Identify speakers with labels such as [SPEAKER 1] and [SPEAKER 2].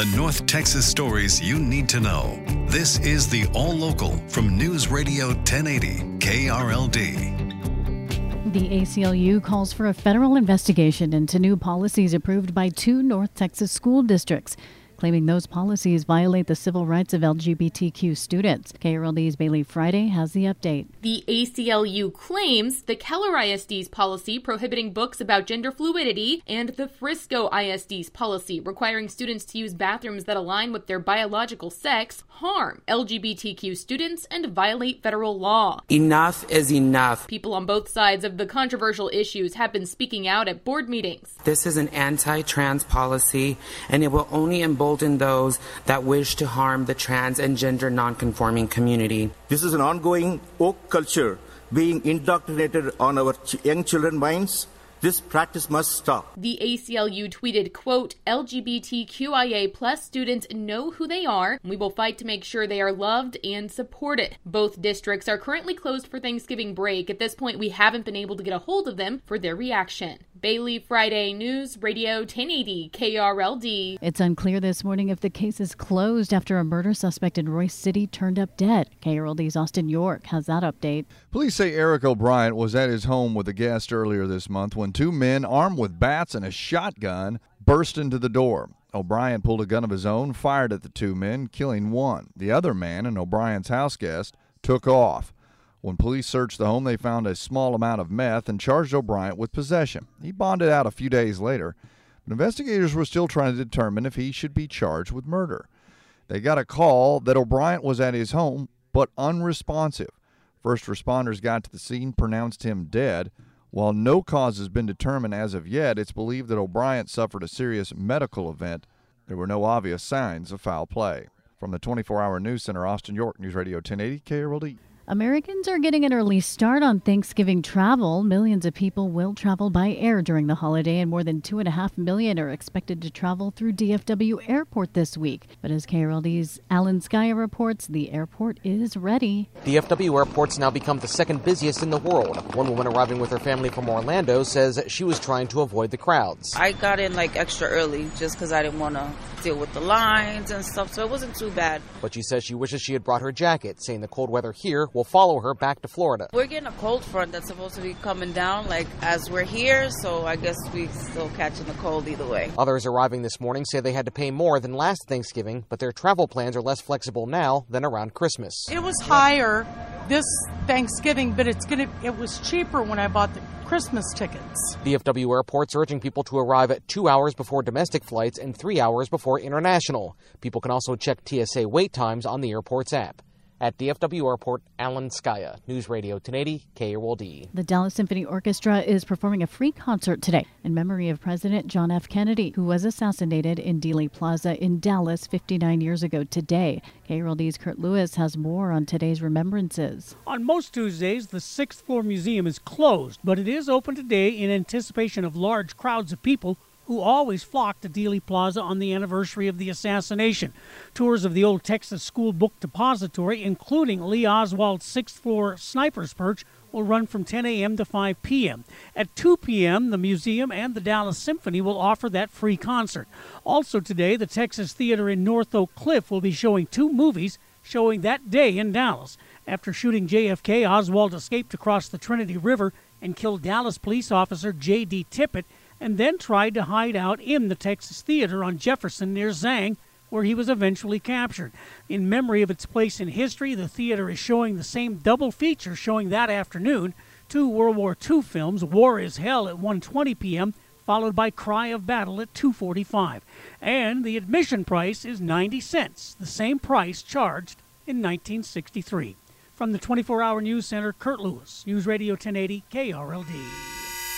[SPEAKER 1] the North Texas stories you need to know. This is the All Local from News Radio 1080 KRLD.
[SPEAKER 2] The ACLU calls for a federal investigation into new policies approved by two North Texas school districts claiming those policies violate the civil rights of LGBTQ students. KRLD's Bailey Friday has the update.
[SPEAKER 3] The ACLU claims the Keller ISD's policy prohibiting books about gender fluidity and the Frisco ISD's policy requiring students to use bathrooms that align with their biological sex harm LGBTQ students and violate federal law.
[SPEAKER 4] Enough is enough.
[SPEAKER 3] People on both sides of the controversial issues have been speaking out at board meetings.
[SPEAKER 4] This is an anti trans policy, and it will only embolden embolden those that wish to harm the trans and gender nonconforming community.
[SPEAKER 5] This is an ongoing woke culture being indoctrinated on our young children's minds this practice must stop.
[SPEAKER 3] The ACLU tweeted, quote, LGBTQIA plus students know who they are. We will fight to make sure they are loved and supported. Both districts are currently closed for Thanksgiving break. At this point, we haven't been able to get a hold of them for their reaction. Bailey Friday News Radio 1080 KRLD.
[SPEAKER 2] It's unclear this morning if the case is closed after a murder suspect in Royse City turned up dead. KRLD's Austin York has that update.
[SPEAKER 6] Police say Eric O'Brien was at his home with a guest earlier this month when two men armed with bats and a shotgun burst into the door. O'Brien pulled a gun of his own, fired at the two men, killing one. The other man, an O'Brien's house guest, took off. When police searched the home, they found a small amount of meth and charged O'Brien with possession. He bonded out a few days later, but investigators were still trying to determine if he should be charged with murder. They got a call that O'Brien was at his home, but unresponsive. First responders got to the scene, pronounced him dead. While no cause has been determined as of yet, it's believed that O'Brien suffered a serious medical event. There were no obvious signs of foul play. From the 24 hour news center, Austin York, News Radio 1080 KRLD.
[SPEAKER 2] Americans are getting an early start on Thanksgiving travel. Millions of people will travel by air during the holiday, and more than 2.5 million are expected to travel through DFW Airport this week. But as KRLD's Alan Scaia reports, the airport is ready.
[SPEAKER 7] DFW Airport's now become the second busiest in the world. One woman arriving with her family from Orlando says she was trying to avoid the crowds.
[SPEAKER 8] I got in like extra early just because I didn't want to deal with the lines and stuff, so it wasn't too bad.
[SPEAKER 7] But she says she wishes she had brought her jacket, saying the cold weather here will follow her back to Florida.
[SPEAKER 8] We're getting a cold front that's supposed to be coming down like as we're here, so I guess we still catching the cold either way.
[SPEAKER 7] Others arriving this morning say they had to pay more than last Thanksgiving, but their travel plans are less flexible now than around Christmas.
[SPEAKER 9] It was higher this Thanksgiving, but it's gonna it was cheaper when I bought the Christmas tickets.
[SPEAKER 7] DFW Airport's urging people to arrive at two hours before domestic flights and three hours before international. People can also check TSA wait times on the airport's app. At DFW Airport, Alan Scaia, News Radio 1080 KRLD.
[SPEAKER 2] The Dallas Symphony Orchestra is performing a free concert today in memory of President John F. Kennedy, who was assassinated in Dealey Plaza in Dallas 59 years ago today. KRLD's Kurt Lewis has more on today's remembrances.
[SPEAKER 10] On most Tuesdays, the sixth floor museum is closed, but it is open today in anticipation of large crowds of people who always flock to Dealey Plaza on the anniversary of the assassination. Tours of the old Texas School Book Depository, including Lee Oswald's sixth floor sniper's perch, will run from 10 a.m. to 5 p.m. At 2 p.m., the museum and the Dallas Symphony will offer that free concert. Also today, the Texas Theater in North Oak Cliff will be showing two movies showing that day in Dallas. After shooting JFK, Oswald escaped across the Trinity River and killed Dallas police officer J.D. Tippit and then tried to hide out in the Texas Theater on Jefferson near Zang, where he was eventually captured. In memory of its place in history, the theater is showing the same double feature showing that afternoon two World War II films, War is Hell at 1:20 p.m., followed by Cry of Battle at 2:45. And the admission price is 90 cents, the same price charged in 1963. From the 24-hour news center, Kurt Lewis, News Radio 1080 KRLD.